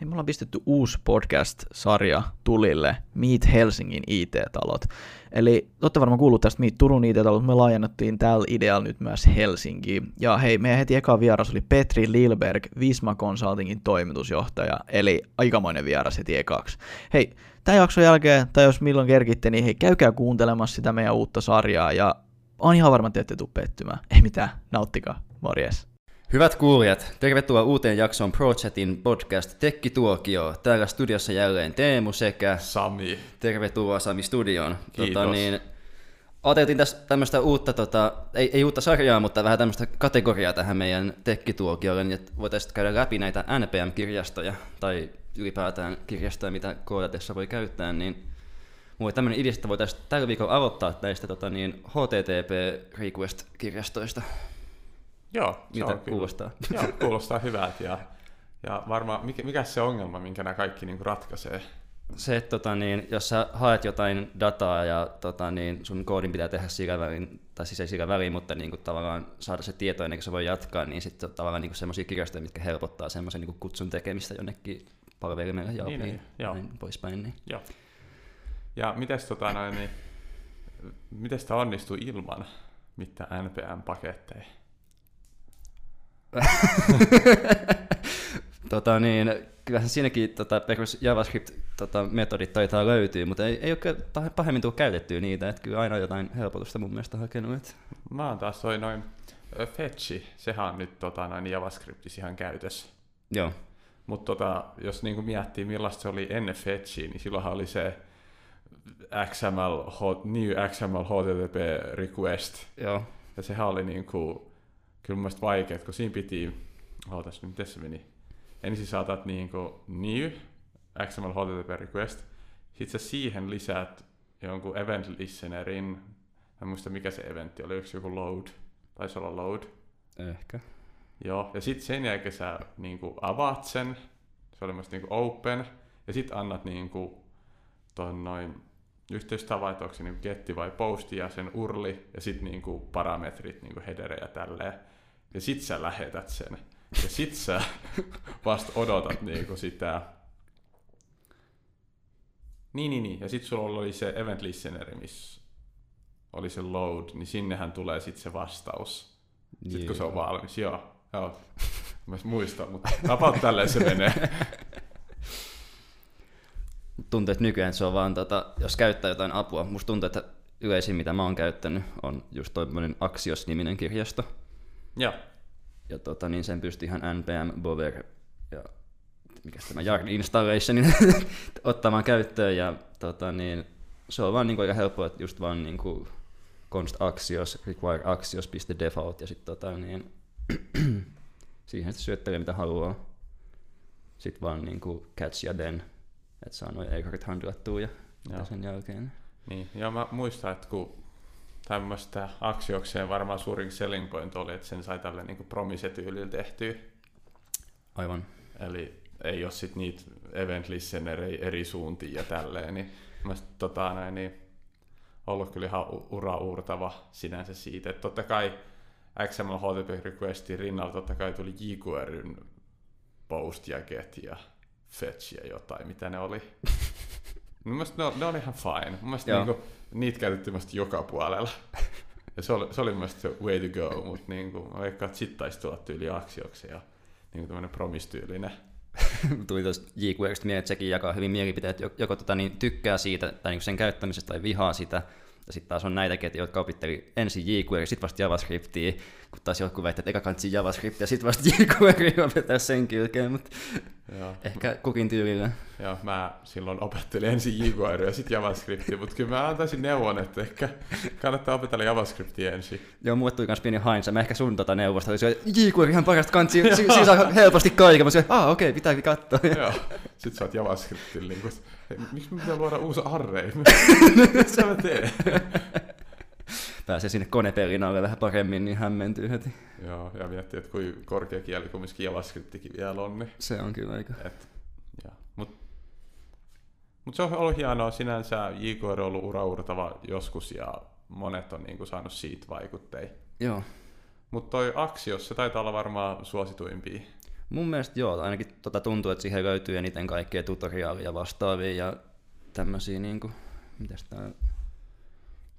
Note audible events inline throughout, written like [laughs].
Hei, me ollaan pistetty uusi podcast-sarja tulille, Meet Helsingin IT-talot. Eli olette varmaan kuullut tästä Meet Turun IT-talot, me laajennettiin tällä idealla nyt myös Helsinkiin. Ja hei, meidän heti eka vieras oli Petri Lilberg, Visma Consultingin toimitusjohtaja, eli aikamoinen vieras heti ekaksi. Hei, tämän jakson jälkeen, tai jos milloin kerkitte, niin hei, käykää kuuntelemassa sitä meidän uutta sarjaa, ja on ihan varma, että ette tule pettymään. Ei mitään, nauttikaa, morjes. Hyvät kuulijat, tervetuloa uuteen jaksoon ProChatin podcast Tekkituokio. Täällä studiossa jälleen Teemu sekä Sami. Tervetuloa Sami studioon. Kiitos. Tota, niin, ajateltiin tässä tämmöistä uutta, tota, ei, ei uutta sarjaa, mutta vähän tämmöistä kategoriaa tähän meidän Tekkituokiolle, niin että voitaisiin käydä läpi näitä NPM-kirjastoja tai ylipäätään kirjastoja, mitä koodatessa voi käyttää, niin mulla tämmöinen idea, että voitaisiin tällä viikolla aloittaa näistä tota, niin, HTTP Request-kirjastoista. Joo, se on kyllä- kuulostaa? [laughs] Joo, kuulostaa hyvältä. Ja, ja varmaan, mikä, mikä se ongelma, minkä nämä kaikki niin ratkaisee? Se, että tota, niin, jos sä haet jotain dataa ja tota, niin, sun koodin pitää tehdä sillä välin, tai siis ei sillä väliin, mutta niin kuin, tavallaan saada se tieto ennen kuin se voi jatkaa, niin sitten tavallaan niin semmoisia kirjastoja, mitkä helpottaa semmoisen niin kutsun tekemistä jonnekin palvelimelle ja Niin, niin, niin, joo. näin poispäin. Niin. Joo. Ja mites, tota, noin, niin, miten sitä onnistuu ilman mitään NPM-paketteja? [laughs] tota, niin, kyllähän siinäkin tota, perus JavaScript-metodit taitaa löytyä, mutta ei, ei ole pah- pahemmin tule käytettyä niitä, että kyllä aina jotain helpotusta mun mielestä hakenut. Että... Mä oon taas toi noin Fetchi, sehän on nyt tota, noin JavaScriptissa ihan käytössä. Joo, Mutta tota, jos niinku miettii millaista se oli ennen Fetchiä, niin silloinhan oli se XML, New XML HTTP request. joo. Ja sehän oli niinku, kyllä mun mielestä vaikea, kun siinä piti, ootas miten se meni? Ensin saatat niinku new XML HTTP request, sit sä siihen lisäät jonkun event listenerin, mä en muista mikä se eventti oli, yksi joku load, taisi olla load. Ehkä. Joo, ja sitten sen jälkeen sä niinku avaat sen, se oli myös niinku open, ja sitten annat niinku ton noin yhteystavan, että onko se niinku getti vai posti ja sen urli, ja sitten niinku parametrit, niinku header ja tälleen. Ja sit sä lähetät sen. Ja sit sä [laughs] vasta odotat niinku sitä. Niin, niin, niin. Ja sit sulla oli se event listeneri, missä oli se load, niin sinnehän tulee sitten se vastaus. Sitten kun se on valmis, joo. joo. [laughs] Mä en muista, mutta about tälleen se menee. tuntuu, että nykyään se on vaan, tota, jos käyttää jotain apua, musta tuntuu, että yleisin mitä mä oon käyttänyt on just toinen Axios-niminen kirjasto. Joo. Ja tota, niin sen pystyy ihan npm bover ja mikä tämä yard installationin [laughs] ottamaan käyttöön ja tota, niin, se on vaan niin kuin, aika helppoa, että just vaan niin kuin const axios, require axios.default ja sitten tota, niin, [clears throat] siihen sitten syöttelee mitä haluaa. Sitten vaan niin kuin catch ja then, että saa noin errorit handlattua ja sen jälkeen. Niin, ja mä muistan, että kun tämmöistä Axiokseen varmaan suurin selling point oli, että sen sai tälle niin promise-tyylillä tehtyä. Aivan. Eli ei ole sit niitä event listenerejä eri suuntiin ja tälleen, niin mä sit, tota, näin, niin ollut kyllä ihan ura uurtava sinänsä siitä, että totta kai XML HTTP requestin rinnalla totta kai tuli jQueryn post ja get ja fetch ja jotain, mitä ne oli. [laughs] Mun mielestä ne, ne oli ihan fine. Mun mielestä Joo. niinku, niitä käytettiin joka puolella. Ja se oli, se oli mielestä se way to go, mutta niinku, mä veikkaan, että sit taisi tulla tyyli Axioksen ja niinku tämmönen promise-tyylinen. [laughs] Tuli tuosta jQuerystä mieleen, että sekin jakaa hyvin mielipiteet, joko, joko tota, niin, tykkää siitä tai niin sen käyttämisestä tai vihaa sitä. Ja sitten taas on näitäkin, jotka opitteli ensin jQuery, sitten vasta JavaScriptia, kun taas joku väittää, että eka kansi JavaScript ja sitten vasta jQuery [laughs] opettaa sen kylkeen, mutta Joo. ehkä kukin tyylillä. Joo, mä silloin opettelin ensin jQuery ja sitten JavaScriptia, mutta kyllä mä antaisin neuvon, että ehkä kannattaa opetella JavaScriptia ensin. Joo, mulle tuli kans pieni hainsa. Mä ehkä sun tota neuvosta oli se, jQuery ihan parasta kansi, [laughs] si- siinä saa helposti kaiken. Mä sanoin, ah okei, okay, pitääkin katsoa. Joo. Sitten sä oot JavaScriptilla niin hei, miksi mä pitää luoda uusi array? [laughs] Mitä mä teen? Pääsee sinne konepelin alle vähän paremmin, niin hämmentyy heti. Joo, ja miettii, että kuinka korkea kieli kumminkin JavaScriptikin vielä on. Niin, Se on kyllä aika. et, ja. Mut, mut se on ollut hienoa sinänsä. jQuery on ollut uraurtava joskus ja monet on niin kuin, saanut siitä vaikutteita. Joo. Mutta toi Axios, se taitaa olla varmaan suosituimpia. Mun mielestä joo, ainakin tota tuntuu, että siihen löytyy eniten kaikkea tutoriaalia vastaavia ja tämmöisiä niinku, mitäs tää.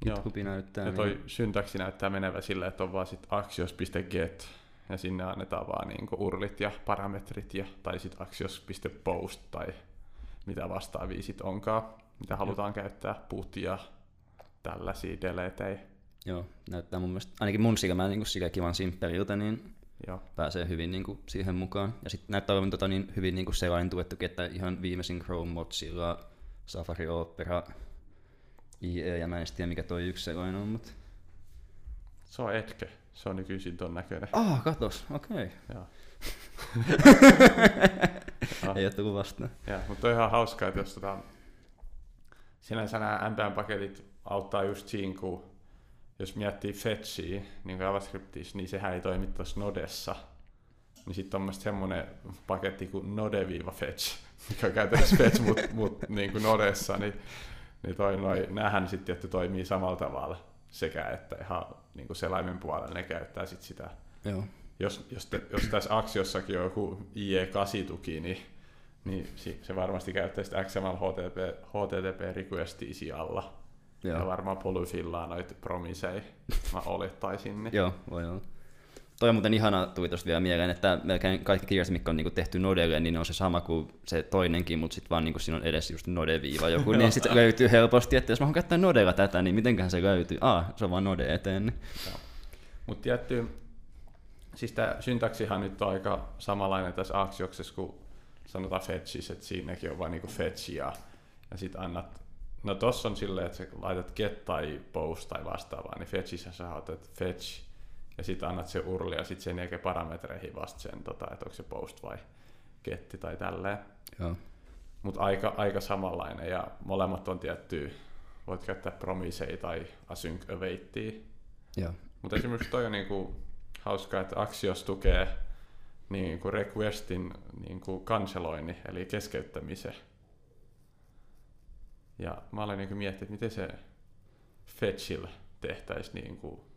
GitHubi näyttää. Ja toi niin, syntaksi näyttää menevä silleen, että on vaan sit axios.get ja sinne annetaan vaan niinku urlit ja parametrit ja, tai sitten axios.post tai mitä vastaavia sit onkaan, mitä halutaan käyttää, putia, tällaisia deletejä. joo, näyttää mun mielestä, ainakin mun silmään niin sillä kivan simppeliltä, niin Joo. pääsee hyvin niin kuin, siihen mukaan. Ja sitten näyttää olevan tota, niin hyvin niin kuin selain tuettukin, että ihan viimeisin Chrome, Mozilla, Safari Opera, IE ja mä en tiedä mikä toi yksi selain on, mutta... Se on Etke, se on nykyisin ton näköinen. Ah, katos, okei. Joo. Okay. [laughs] Ei ole vastaan. Ja, mutta on ihan hauskaa, että jos tota, sinänsä nämä NPM-paketit auttaa just siinä, kun jos miettii fetchiä niin JavaScriptissa, niin sehän ei toimi tuossa Nodessa. Niin sitten on semmoinen paketti kuin node-fetch, mikä on käytännössä fetch, mutta mut, niin kuin Nodessa, niin, niin toi, noi, näähän sitten tietty toimii samalla tavalla sekä että ihan niin kuin selaimen puolella ne käyttää sit sitä Joo. jos, jos, te, jos tässä Axiossakin on joku IE8-tuki, niin, niin se varmasti käyttäisi sitä XML HTTP, HTTP requestia sijalla. Ja Joo. varmaan polyfillaa noita promisei, mä olettaisin. Niin. Joo, voi olla. Toi on muuten ihana, tuli tuosta vielä mieleen, että melkein kaikki kirjat, mitkä on niinku tehty Nodelle, niin ne on se sama kuin se toinenkin, mutta sitten vaan niinku siinä on edes just Node-viiva joku, [laughs] niin sitten löytyy helposti, että jos mä haluan käyttää Nodella tätä, niin mitenköhän se löytyy? Ah, se on vaan Node eteen. Mutta tietty, siis tämä syntaksihan nyt on aika samanlainen tässä Axioksessa kuin sanotaan fetchissä, että siinäkin on vain niinku fetch ja, ja sitten annat, no tossa on silleen, että sä laitat get tai post tai vastaavaa, niin fetchissä sä otat fetch ja sitten annat se urli ja sitten sen jälkeen parametreihin vasta sen, tota, että onko se post vai getti tai tälleen. Mutta aika, aika samanlainen ja molemmat on tietty, voit käyttää promisei tai async awaittia. Joo. Mutta esimerkiksi toi on niinku hauskaa, että Axios tukee niinku requestin niinku kanseloinnin, eli keskeyttämisen. Ja mä olen niinku miettinyt, että miten se fetchillä tehtäisiin. Niinku,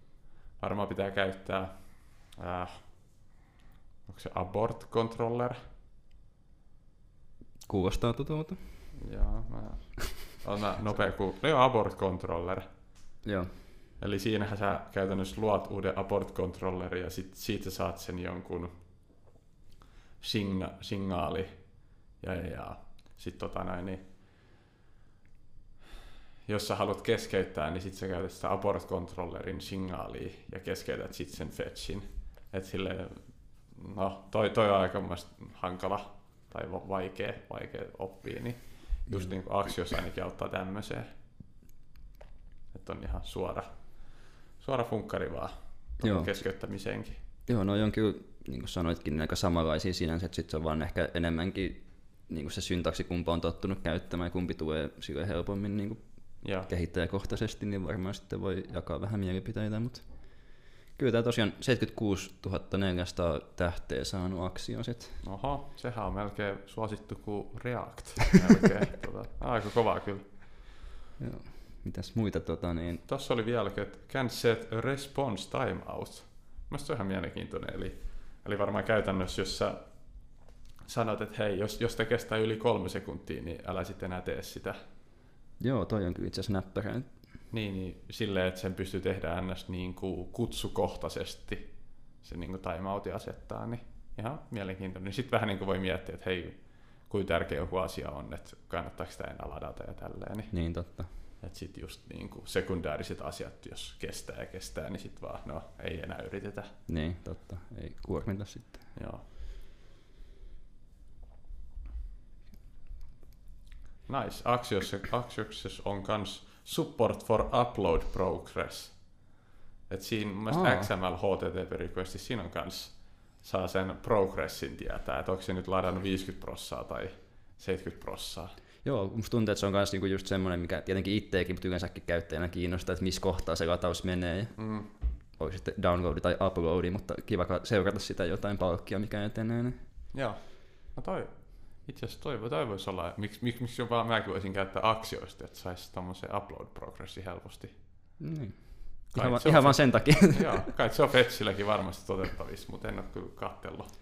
varmaan pitää käyttää, äh, onko se abort controller? Kuulostaa tutulta. Joo, mä on mä nopea ku... No joo, abort controller. Joo. Eli siinähän sä käytännössä luot uuden abort controllerin ja sit siitä saat sen jonkun signa- signaali. Ja, ja, ja sit tota näin, niin jos sä haluat keskeyttää, niin sit sä käytät sitä abort controllerin signaalia ja keskeytät sit sen fetchin. Et silleen, no toi, toi on aika hankala tai va- vaikea, vaikea oppia, niin just niin kuin Axios ainakin auttaa tämmöiseen. Että on ihan suora, suora funkkari vaan Joo. keskeyttämiseenkin. Joo, no on kyllä, niin kuin sanoitkin, aika samanlaisia sinänsä, että sit se on vaan ehkä enemmänkin niin kuin se syntaksi, kumpa on tottunut käyttämään ja kumpi tulee sille helpommin niin kuin Joo. kehittäjäkohtaisesti, niin varmaan sitten voi jakaa vähän mielipiteitä, mutta kyllä tämä tosiaan 76 400 tähteä saanut Axiosit. Oho, sehän on melkein suosittu kuin React. [laughs] Melkein, tota, aika kova kyllä. Joo. Mitäs muita tota niin, Tuossa oli vielä, että can set a response timeout. Mielestäni se on ihan mielenkiintoinen. Eli, eli varmaan käytännössä, jos sä sanot, että hei, jos, jos te kestää yli kolme sekuntia, niin älä sitten enää tee sitä. Joo, toi on kyllä itse asiassa näppärä. Niin, niin silleen, että sen pystyy tehdä ns. Niin kuin kutsukohtaisesti se niin kuin timeouti asettaa, niin ihan mielenkiintoinen. Sitten vähän niin kuin voi miettiä, että hei, kuinka tärkeä joku asia on, että kannattaako sitä enää ladata ja tälleen. Niin, Niin totta. että sitten just niin kuin sekundääriset asiat, jos kestää ja kestää, niin sitten vaan, no ei enää yritetä. Niin, totta. Ei kuormita sitten. Joo. Nice. Axios, Axios on kans support for upload progress. Et siinä mun mielestä. XML HTTP requestissa siinä on kans saa sen progressin tietää, että onko se nyt ladannut 50 prossaa tai 70 prossaa. Joo, musta tuntuu, että se on myös niinku just semmoinen, mikä tietenkin itteekin, mutta yleensäkin käyttäjänä kiinnostaa, että missä kohtaa se lataus menee. Ja Mm. onko sitten downloadi tai uploadi, mutta kiva seurata sitä jotain palkkia, mikä etenee. Niin. Joo. No toi, itse asiassa toi, toi voisi olla, miksi, miksi, miksi jopa mäkin voisin käyttää aksioista, että saisi tommosen upload progressi helposti. Niin. Kai Ihan, va- se ihan se- vaan sen takia. [laughs] Joo, kai se on Fetchilläkin varmasti toteuttavissa, mutta en ole kyllä kattellut.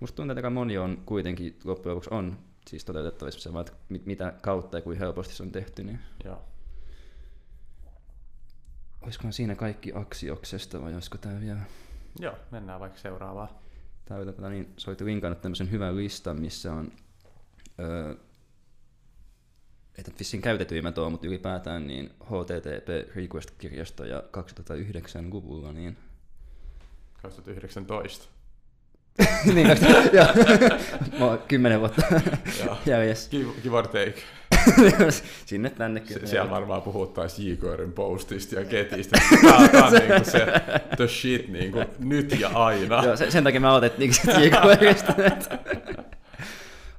Musta tuntuu, että moni on kuitenkin loppujen lopuksi on siis toteutettavissa se, vaan että mit- mitä kautta ja kuinka helposti se on tehty, niin Joo. olisikohan siinä kaikki aksioksesta vai olisiko tää vielä... Joo, mennään vaikka seuraavaan. Tää tota, niin, sä olit vinkannut tämmöisen hyvän listan, missä on... Öö, nyt vissiin käytetyimmät ole, mutta ylipäätään niin HTTP Request-kirjastoja 2009-luvulla, niin 2019. [laughs] niin, [laughs] joo. [laughs] Mä oon kymmenen vuotta Joo. jäljessä. Give, give or take. [laughs] Sinne tänne Se, kyllä. siellä varmaan puhuttaisiin JKRin postista ja Getistä. Tää, tää on [laughs] niinku se the shit niinku nyt ja aina. Joo, sen, sen takia mä otettiin sit JQRista.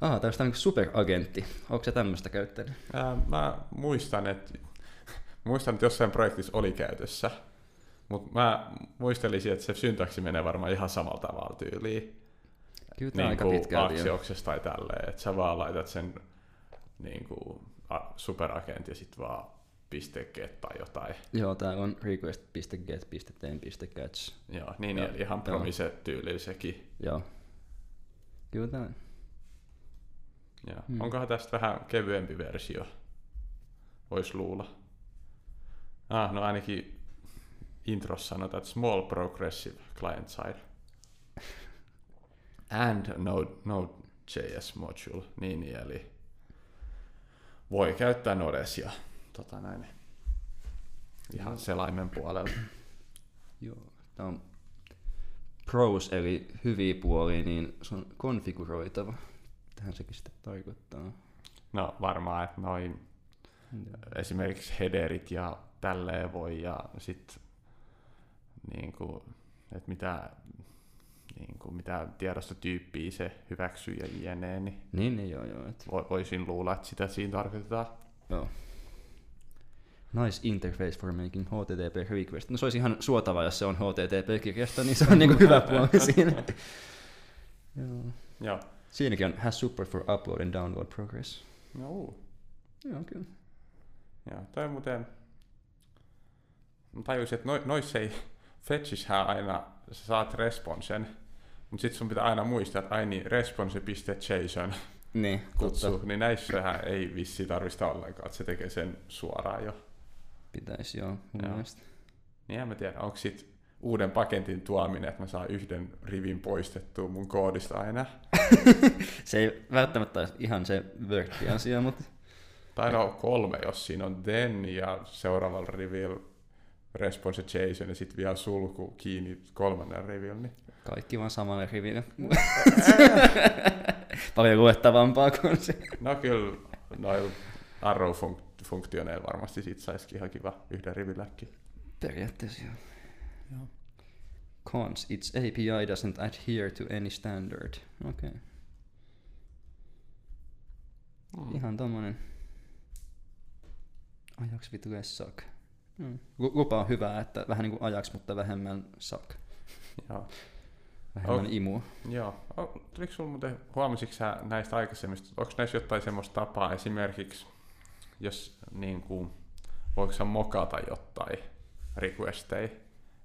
Ah, tästä on niinku superagentti. Onko se tämmöistä käyttänyt? Ää, mä muistan, että muistan, että jossain projektissa oli käytössä, mutta mä muistelisin, että se syntaksi menee varmaan ihan samalla tavalla tyyliin. Kyllä Niin aika kuin pitkälti. jo. aksioksessa tai tälleen, että sä vaan laitat sen niin kuin, superagent ja sitten vaan .get tai jotain. Joo, täällä on request.get.ten.catch. Joo, niin, Joo, niin ihan promise-tyylillä sekin. Joo. Kyllä tää. Joo. Hmm. Onkohan tästä vähän kevyempi versio? Vois luulla. Ah, no ainakin introssa sanotaan, että small progressive client side. [laughs] And Node, Node.js module, niin, niin eli voi käyttää Nodes ja tota näin, ihan selaimen puolella. Joo. Tää on pros eli hyviä puolia, niin se on konfiguroitava. Tähän sekin sitten tarkoittaa. No varmaan, että noin esimerkiksi headerit ja tälleen voi ja sitten niin kuin, että mitä, niin kuin, mitä tiedostotyyppiä se hyväksyy ja jne, niin Niin, niin joo, joo. Et, vo- voisin luulla, että sitä siinä tarkoitetaan. joo. Nice interface for making HTTP request. No se olisi ihan suotava, jos se on HTTP-kirjasto, niin se on niinku hyvä puoli [laughs] siinä. joo. Joo. Siinäkin on has support for upload and download progress. No. Joo, kyllä. Joo, toi muuten... Mä tajusin, että no, noissa ei fetchishän aina, sä saat responsen, mutta sitten sun pitää aina muistaa, että ai niin, response.json Niin, [laughs] kutsu, totta. niin näissähän ei vissi tarvista ollenkaan, että se tekee sen suoraan jo. Pitäisi joo, mun Joo. mielestä. Niin en mä tiedä, onko sit uuden paketin tuominen, että mä saan yhden rivin poistettua mun koodista aina. [laughs] Se ei välttämättä olisi ihan se Word-asia, mutta Tai no kolme, jos siinä on then ja seuraavalla rivillä response JSON ja sitten vielä sulku kiinni kolmannen rivillä. Niin. Kaikki vaan samalle riville. [laughs] Paljon luettavampaa kuin se. No kyllä, noilla arrow-funktioneilla varmasti siitä saisikin ihan kiva yhden rivilläkin. Periaatteessa joo. joo. Cons, its API doesn't adhere to any standard. Okei. Okay. Mm. Ihan tommonen. Ajaks vitu suck. Mm. Lu- Lupa on hyvä, että vähän niin kuin ajaks, mutta vähemmän suck. Joo. Vähemmän Oh. imua. Joo. Tuliko sulla muuten, huomasitko sä näistä aikaisemmista, onko näissä jotain semmoista tapaa esimerkiksi, jos niin kuin, voiko sä mokata jotain requesteja,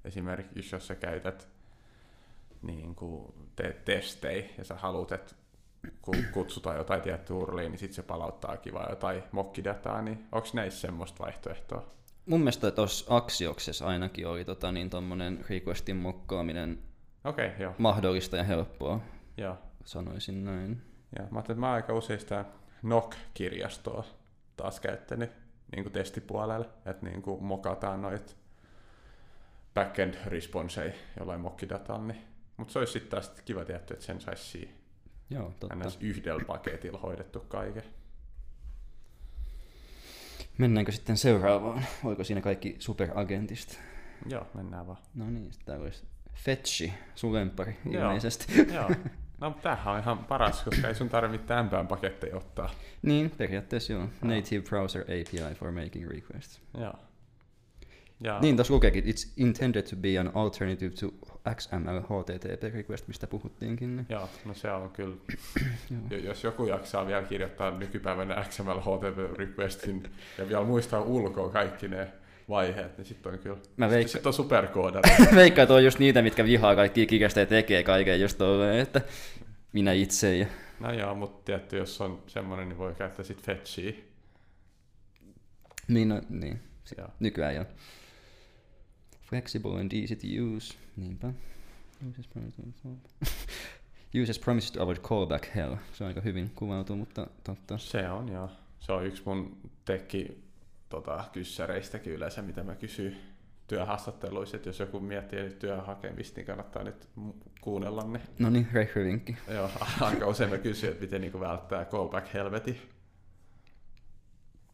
esimerkiksi jos sä käytät niin kuin, teet testejä ja sä haluat, että kun kutsutaan jotain tiettyä urliin, niin sitten se palauttaa kivaa jotain mokkidataa, niin onko näissä semmoista vaihtoehtoa? Mun mielestä tuossa Axioksessa ainakin oli tota, niin tommonen requestin mokkaaminen okay, joo. mahdollista ja helppoa, joo. sanoisin näin. Ja mä ajattelin, että mä aika usein sitä NOC-kirjastoa taas käyttänyt niin kuin testipuolelle, että niin kuin mokataan noit backend responseja jollain mokkidatalla, niin mutta se olisi sitten taas kiva tietty, että sen saisi siinä Joo, totta. ns. yhdellä paketilla hoidettu kaiken. Mennäänkö sitten seuraavaan? Oliko siinä kaikki superagentista? Joo, mennään vaan. No niin, sitten täällä olisi Fetchi, sun lemppari Joo. ilmeisesti. Joo. No, tämähän on ihan paras, koska ei sun tarvitse mitään paketteja ottaa. niin, periaatteessa joo. Native Browser API for making requests. Joo. Ja, Niin, tuossa lukeekin, it's intended to be an alternative to XML HTTP request, mistä puhuttiinkin. Joo, no se on kyllä, [clears throat] jos joku jaksaa vielä kirjoittaa nykypäivänä XML HTTP requestin ja vielä muistaa ulkoa kaikki ne vaiheet, niin sitten on kyllä, Mä sitten veikka- sit on superkoodari. [laughs] Veikkaan, että on just niitä, mitkä vihaa kaikki kikestä ja tekee kaiken just tolleen, että minä itse. Ja... No joo, mutta tietty, jos on semmoinen, niin voi käyttää sit fetchiä. Niin, no, niin. Joo. Nykyään jo. Flexible and easy to use. Niinpä. Uses promises, [laughs] promises to avoid callback hell. Se on aika hyvin kuvautu, mutta totta. Se on joo. Se on yksi mun tekki tota, kyssäreistäkin yleensä, mitä mä kysyn työhaastatteluissa, että jos joku miettii nyt työn hakemista, niin kannattaa nyt kuunnella ne. No niin, rehyvinkki. Joo, [laughs] aika usein mä kysyn, että miten niin välttää callback helveti.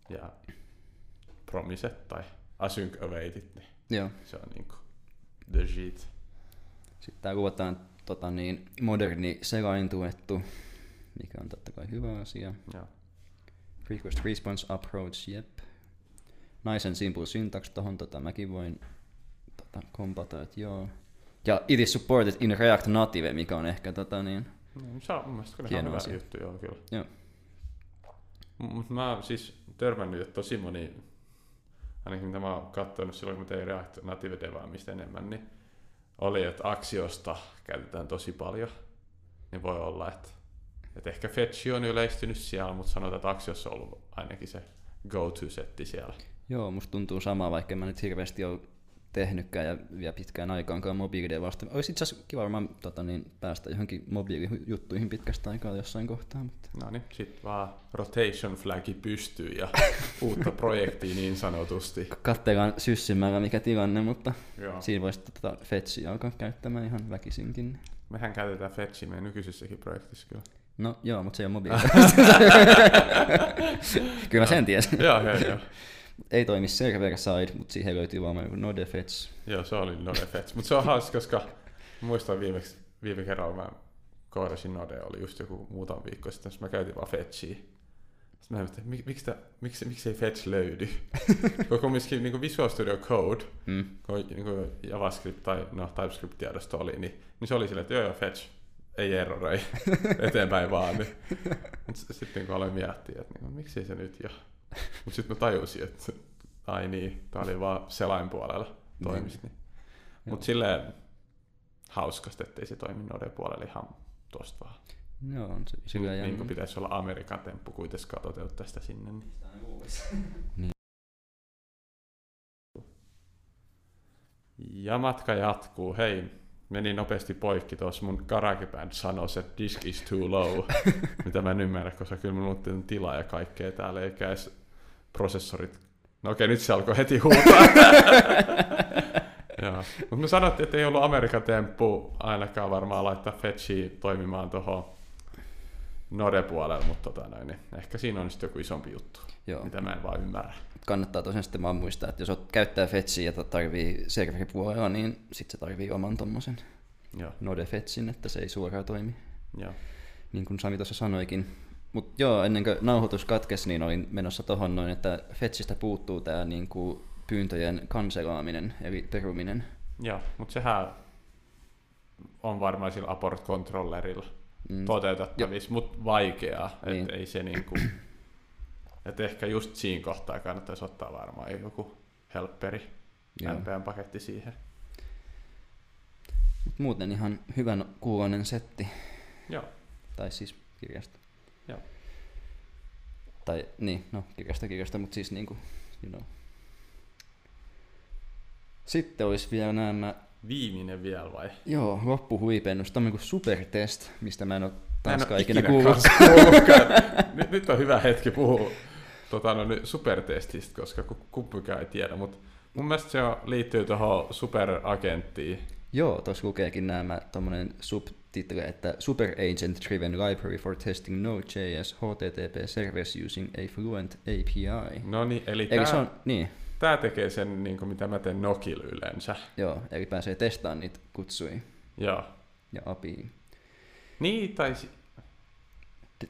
Ja promiset tai async awaitit, niin Joo. se on niin kuin the shit. Sitten tää kuvataan tota niin, moderni selaintuettu, mikä on totta kai hyvä asia. Joo. Request response approach, jep. And simple syntax, tohon tota mäkin voin tota, kompata, että joo. Ja it is supported in React Native, mikä on ehkä tota niin, No, se on mun mielestä kyllä Hieno ihan hyvä asia. juttu, joo kyllä. joo. Mutta mä siis törmännyt, että tosi moni, ainakin mitä mä oon katsonut silloin, kun mä tein React Native devaamista enemmän, niin oli, että Axiosta käytetään tosi paljon. Niin voi olla, että, että ehkä Fetch on yleistynyt siellä, mutta sanotaan, että Axiossa on ollut ainakin se go-to-setti siellä. Joo, musta tuntuu sama, vaikka en mä nyt hirveästi ole tehnytkään ja vielä pitkään aikaankaan mobiilidevasta. Olisi itse asiassa kiva varmaan tota, niin, päästä johonkin mobiilijuttuihin pitkästä aikaa jossain kohtaa. Mutta... No niin, sit vaan rotation flagi pystyy ja [laughs] uutta projektia niin sanotusti. Katsellaan syssymällä mikä tilanne, mutta Joo. siinä voisi tota Fetchiä alkaa käyttämään ihan väkisinkin. Mehän käytetään Fetchia meidän nykyisessäkin projektissa kyllä. No joo, mutta se ei ole mobiili. [laughs] [laughs] Kyllä mä sen tiesin. joo, joo, joo. Ei toimi server side, mutta siihen löytyy vaan Node Fetch. Joo, se oli Node Fetch. Mutta se on hauska, koska muistan viimeksi, viime kerralla mä koodasin Node, oli just joku muutama viikko sitten, mä käytin vaan Fetchiä. Sitten mä mietin, että miksi, tää- miksi, miksi ei Fetch löydy? [laughs] kun kumminkin niin Visual Studio Code, Mm. kun niin kuin JavaScript tai no, TypeScript-tiedosto oli, niin, niin se oli silleen, että joo joo, Fetch, ei errorei, [laughs] eteenpäin vaan. Niin. Mut s- sitten niin aloin miettiä, että niin, miksi ei se nyt jo. Mutta sitten mä tajusin, että ai niin, tää oli vaan selain puolella toimisi. Niin. Mutta silleen hauskasti, ettei se toimi Node puolella ihan tosta vaan. Joo, on se Sillä sillä niin kuin pitäisi olla Amerikan temppu kuitenkaan toteuttaa sitä sinne. Niin. [laughs] Niin. Ja matka jatkuu. Hei, meni nopeasti poikki tuossa mun GarageBand sanoi, että disk is too low, [laughs] mitä mä en ymmärrä, koska kyllä mulla on tilaa ja kaikkea täällä, eikä edes prosessorit. No okei, nyt se alkoi heti huutaa. [laughs] Mutta me sanottiin, että ei ollut Amerikan temppu ainakaan varmaan laittaa Fetchiä toimimaan tuohon Node-puolelle, mutta tota noin, niin ehkä siinä on sitten joku isompi juttu, Joo. mitä mä en vaan ymmärrä. kannattaa tosiaan sitten vaan muistaa, että jos oot käyttää Fetchiä ja tarvii serveripuolella, niin sitten se tarvii oman tommosen Joo, Node Fetchin, että se ei suoraan toimi, joo. niin kuin Sami tuossa sanoikin. Mutta joo, ennen kuin nauhoitus katkesi, niin olin menossa tohon noin, että Fetchistä puuttuu tämä niin kuin pyyntöjen kanselaaminen, eli peruminen. Joo, mutta sehän on varmaan sillä apport controllerilla Mm. toteutettavissa, mutta vaikeaa. Niin. Että ei se niinku, et ehkä just siinä kohtaa kannattaisi ottaa varmaan joku helpperi, Joo. NPM-paketti siihen. Mut muuten ihan hyvän kuulonen setti, Joo, tai siis kirjasto. Tai niin, no kirjasta kirjasta, mutta siis niinku, you know. Sitten olisi vielä nämä, Viimeinen vielä vai? joo, loppuhuipennus, tämmöinen kuin supertest, mistä mä en ole oo ikinä ikinä kuullut. [laughs] nyt, nyt on hyvä hetki puhua tota, no, supertestistä, koska ku- kumpikaan ei tiedä, mutta mun mielestä se on, liittyy tuohon superagenttiin. Joo, tuossa lukeekin nämä tommonen subtitle, että Super Agent Driven Library for Testing Node.js HTTP Servers Using a Fluent API. No niin, eli Eli se tämä on, niin, tää tekee sen, niin kuin mitä mä teen Nokilla yleensä. joo, eli pääsee testaamaan niitä kutsui Joo. ja API. Niin, tai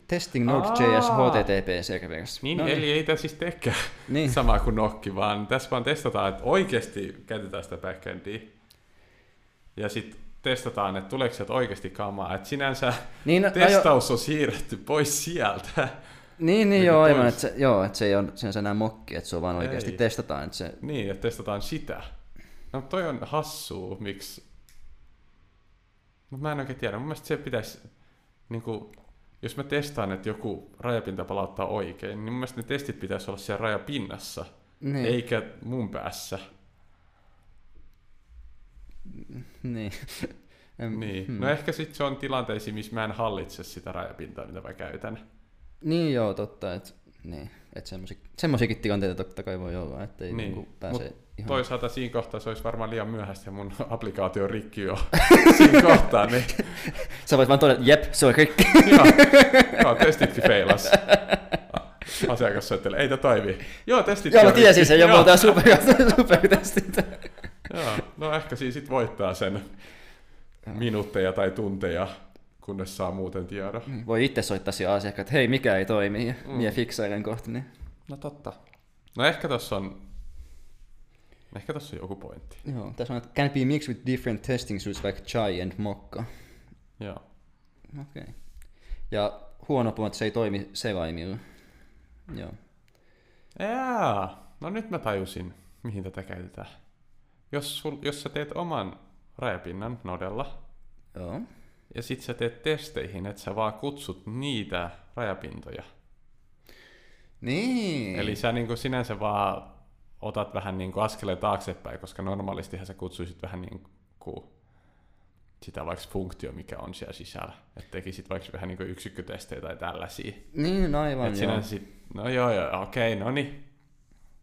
Testing Node.js. HTTP Servers. niin, No eli ei tämä siis tekään niin. [laughs] sama kuin Nokki, vaan tässä vaan testataan, että oikeasti käytetään sitä backendia. Ja sitten testataan, että tuleeko sieltä oikeasti kamaa. Että sinänsä Niin, no, no, testaus on siirretty pois sieltä. Niin, niin Niin joo, aivan, että se, joo, että se ei ole sinänsä enää mokki, että se on vaan oikeasti Ei. testataan, että se, Niin, että testataan sitä. No toi on hassua, miksi... No mä en oikein tiedä. Mun mielestä se pitäisi niin kuin, jos mä testaan, että joku rajapinta palauttaa oikein, niin mun mielestä ne testit pitäisi olla siellä rajapinnassa, Niin. eikä mun päässä. Niin. [laughs] Em, Niin. hmm. No ehkä sitten se on tilanteisiin, missä mä en hallitse sitä rajapintaa, mitä mä käytän. Niin joo, totta. Et, niin, et semmosi, semmosiakin tilanteita totta kai voi olla, että ei Niin, niin, pääse mut ihan... Toisaalta siinä kohtaa se olisi varmaan liian myöhäistä ja mun [laughs] applikaatio rikki jo [laughs] siinä kohtaa, niin Sä voit vaan todeta, jep, se on rikki. joo, joo testitkin feilas. Asiakas soittelee, ei tää toimi. Joo, testit joo, mä tiesin sen, joo, Joo. mulla on super, supertestit. Joo, no ehkä siinä sit voittaa sen minuutteja tai tunteja, kunnes saa muuten tiedon. Voi itse soittaa siihen asiakkaan, että hei, mikä ei toimi, ja Mm. mm. mie fiksailen kohta. Niin. No totta. No ehkä tossa on, ehkä tossa on joku pointti. Joo, tässä on, että can be mixed with different testing suits like chai and mokka. Joo. Okei. Okay. Ja huono puoli, että se ei toimi selaimilla. Joo. Jaa, no nyt mä tajusin, mihin tätä käytetään. Jos, sul, jos sä teet oman rajapinnan nodella, Joo. ja sit sä teet testeihin, että sä vaan kutsut niitä rajapintoja. Niin. Eli sä niin sinänsä vaan otat vähän niin askeleen taaksepäin, koska normaalistihan sä kutsuisit vähän niin kuin sitä vaikka funktio, mikä on siellä sisällä. Että tekisit vaikka vähän niin yksikkötestejä tai tällaisia. Niin, aivan Et joo. sit, no joo, joo, okei, no niin.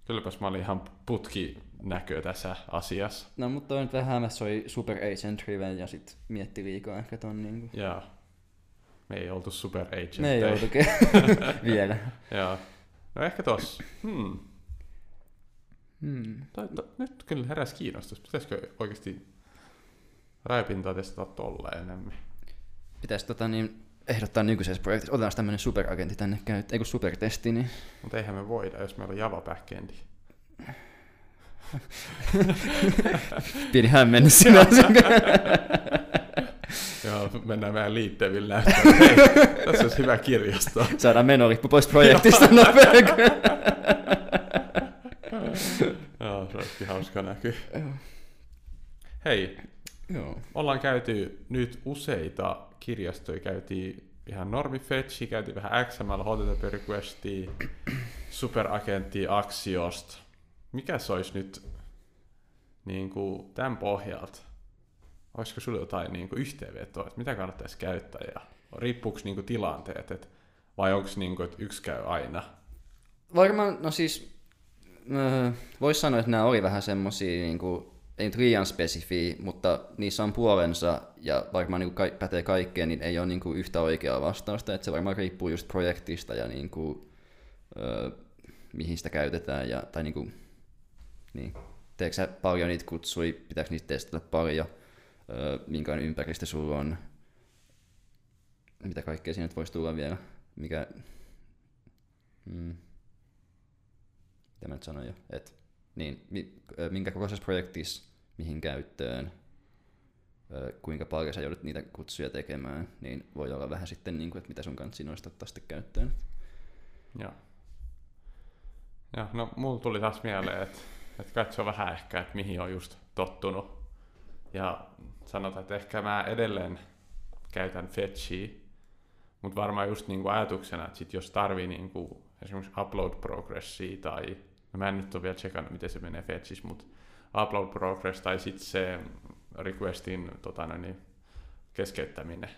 Kylläpäs mä olin ihan putki näkö tässä asiassa. No, mutta toi nyt vähän oli Super Agent Riven ja sit mietti liikaa ehkä ton niinku. Joo. Me ei oltu super agent. Ne ei joutukin [laughs] vielä. Joo. No ehkä tossa. Hmm. Hmm. To, to, nyt kyllä heräsi kiinnostus. Pitäisikö oikeasti rajapintaa testata tolleen enemmän? Pitäis tota niin ehdottaa nykyisessä projektissa. Otetaan tämmönen superagentti tänne käyttöön, ei kun supertesti, niin Mutta eihän me voida, jos meillä on Java backendi. [laughs] pieni hämmennys sinänsä. [laughs] Joo, mennään vähän liittevillä. Hei, tässä olisi hyvä kirjasto. Saadaan menolippu pois projektista nopeasti. [laughs] Joo, se olisi hauska näky. Hei, Joo. ollaan käyty nyt useita kirjastoja. Käytiin ihan normifetchi, käytiin vähän XML, HTTP requestia, superagenttia, Axiosta. Mikä se olisi nyt niin kuin tämän pohjalta? Olisiko sulla jotain niin kuin yhteenvetoa, että mitä kannattaisi käyttää ja riippuuko niin kuin tilanteet, että vai onko niin kuin, että yksi käy aina? Varmaan, no siis, voisi sanoa, että nämä oli vähän semmosia, niinku, ei nyt liian spesifiä, mutta niissä on puolensa ja varmaan niinku ka- pätee kaikkeen, niin ei ole niinku yhtä oikeaa vastausta, että se varmaan riippuu just projektista ja niinku, ö, mihin sitä käytetään ja, tai niinku, niin, teekö sä paljon niitä kutsui, pitääkö niitä testata paljon, ö, minkälainen ympäristö sulla on, mitä kaikkea siinä voisi tulla vielä, mikä, mm, mitä mä nyt sanoin jo, että niin, minkä kokoisessa projektissa, mihin käyttöön, kuinka paljon sä joudut niitä kutsuja tekemään, niin voi olla vähän sitten, niin kuin, että mitä sun kanssa noista ottaa sitten käyttöön. Joo. Joo, no mulla tuli taas mieleen, että, että katso vähän ehkä, että mihin on just tottunut. Ja sanotaan, että ehkä mä edelleen käytän fetchiä, mutta varmaan just niinku ajatuksena, että sit jos tarvii niinku esimerkiksi upload progressia tai, no mä en nyt ole vielä tsekannut, miten se menee fetchissä, mutta upload progress tai sitten se requestin tota, noin, niin, keskeyttäminen,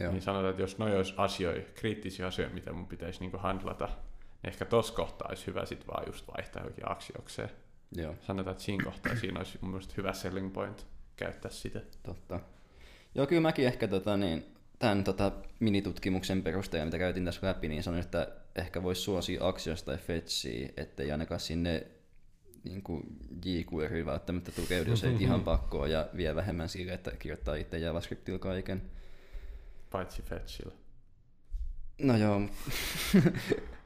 Joo. niin sanotaan, että jos noi olisi asioita, kriittisiä asioita, mitä mun pitäisi niinku handlata, niin ehkä tossa kohtaa olisi hyvä sit vaan just vaihtaa johonkin aksiokseen. Joo, Sanotaan, että siinä kohtaa siinä olisi mun mielestä hyvä selling point käyttää sitä. totta. Joo, kyllä mäkin ehkä tota, niin, tämän tota, minitutkimuksen perusteella, mitä käytin tässä läpi, niin sanoin, että ehkä voisi suosia Axios tai Fetchiä, ettei ainakaan sinne niin kuin jQuery välttämättä tukeudu, jos ei ihan [laughs] pakkoa ja vie vähemmän sille, että kirjoittaa itse JavaScriptilla kaiken. Paitsi Fetchillä. No joo, [laughs]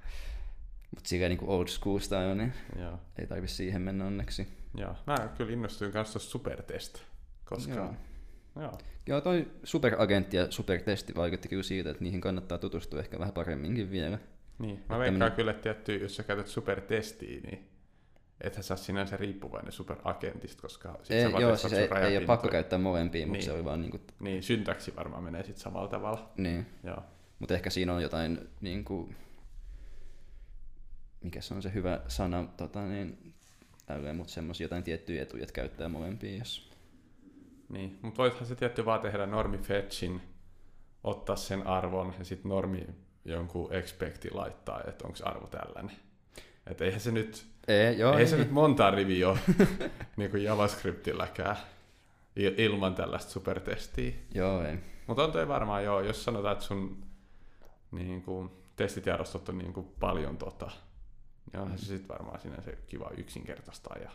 mutta silleen niin kuin old school style, niin Joo. ei tarvi siihen mennä onneksi. Joo. Mä kyllä innostuin kanssa supertest, koska... Joo. Joo. Joo. Toi superagentti ja supertesti vaikutti kyllä siitä, että niihin kannattaa tutustua ehkä vähän paremminkin vielä. Niin, mä Että veikkaan meni- kyllä, että tietty, jos sä käytät supertestiä, niin ethän sä sinänsä riippuvainen superagentista, koska sit Ei, sä joo, siis ei, ei ole pakko käyttää molempia, mutta Niin. se oli vaan niinku, Niin, syntaksi varmaan menee sitten samalla tavalla. niin. Joo. Mutta ehkä siinä on jotain, niin kuin, mikä se on se hyvä sana, tota, niin, tälleen, mutta semmoisia jotain tiettyjä etuja, että käyttää molempia, jos... Niin, mutta voithan se tietty vaan tehdä normi fetchin, ottaa sen arvon ja sitten normi jonkun expecti laittaa, että onko arvo tällainen. Että eihän se nyt, Ei, joo, eihän ei, se nyt monta riviä ole [laughs] niin kuin JavaScriptilläkään il- ilman tällaista supertestiä. Joo, ei. Mutta on toi varmaan joo, jos sanotaan, että sun niin kuin, testitiedostot on niin kuin, paljon tota, niin onhan se sitten varmaan sinänsä kiva yksinkertaistaa ja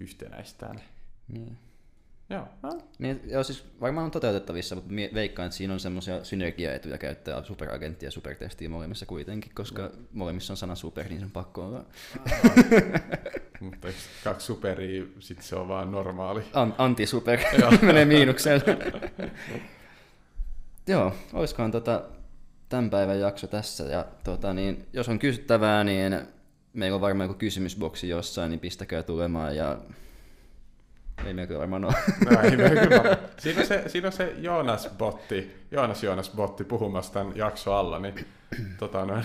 yhtenäistää ne. Niin. Joo, no, Niin, joo, siis varmaan on toteutettavissa, mutta veikkaan, että siinä on semmoisia synergiaetuja käyttää superagenttia ja supertestiä molemmissa kuitenkin, koska molemmissa on sana super, niin se on pakko olla [laughs] mutta kaksi superia, sit se on vaan normaali. An- anti-super, [laughs] [laughs] menee miinukselle. joo, olisikohan tota, tämän päivän jakso tässä, ja tota, niin, jos on kysyttävää, niin meillä on varmaan joku kysymysboksi jossain, niin pistäkää tulemaan, ja ei meillä kyllä varmaan ole. No, [laughs] ei me kyllä. [laughs] Siinä on se, siinä on se Joonas-botti, Joonas Joonas-botti puhumassa tämän jakso alla, niin tota, noin,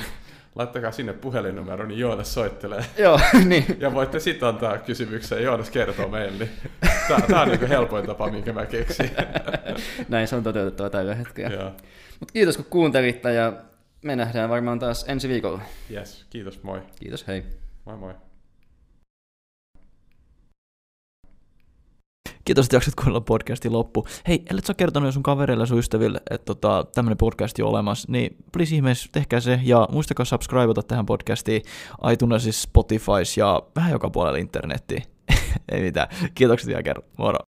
laittakaa sinne puhelinnumero, niin Joonas soittelee. [laughs] joo, niin. Ja voitte sitten antaa kysymyksen, Joonas kertoo meille. Niin Tämä on niin helpoin tapa, minkä mä keksin. Näin se on toteutettava tällä hetkellä. Joo. Mutta kiitos kun kuuntelitte, ja me nähdään varmaan taas ensi viikolla. Yes, kiitos, moi. Kiitos, hei. Moi moi. Kiitos, että jaksat kuunnella podcastin loppu. Hei, ellet sä ole kertonut jo sun kavereille ja sun ystäville, että tota, tämmönen podcast on olemassa, niin please ihmeessä tehkää se, ja muistakaa subscribeata tähän podcastiin iTunesissa, Spotifys ja vähän joka puolella internettiin. [laughs] Ei mitään. Kiitokset vielä kerran. Moro.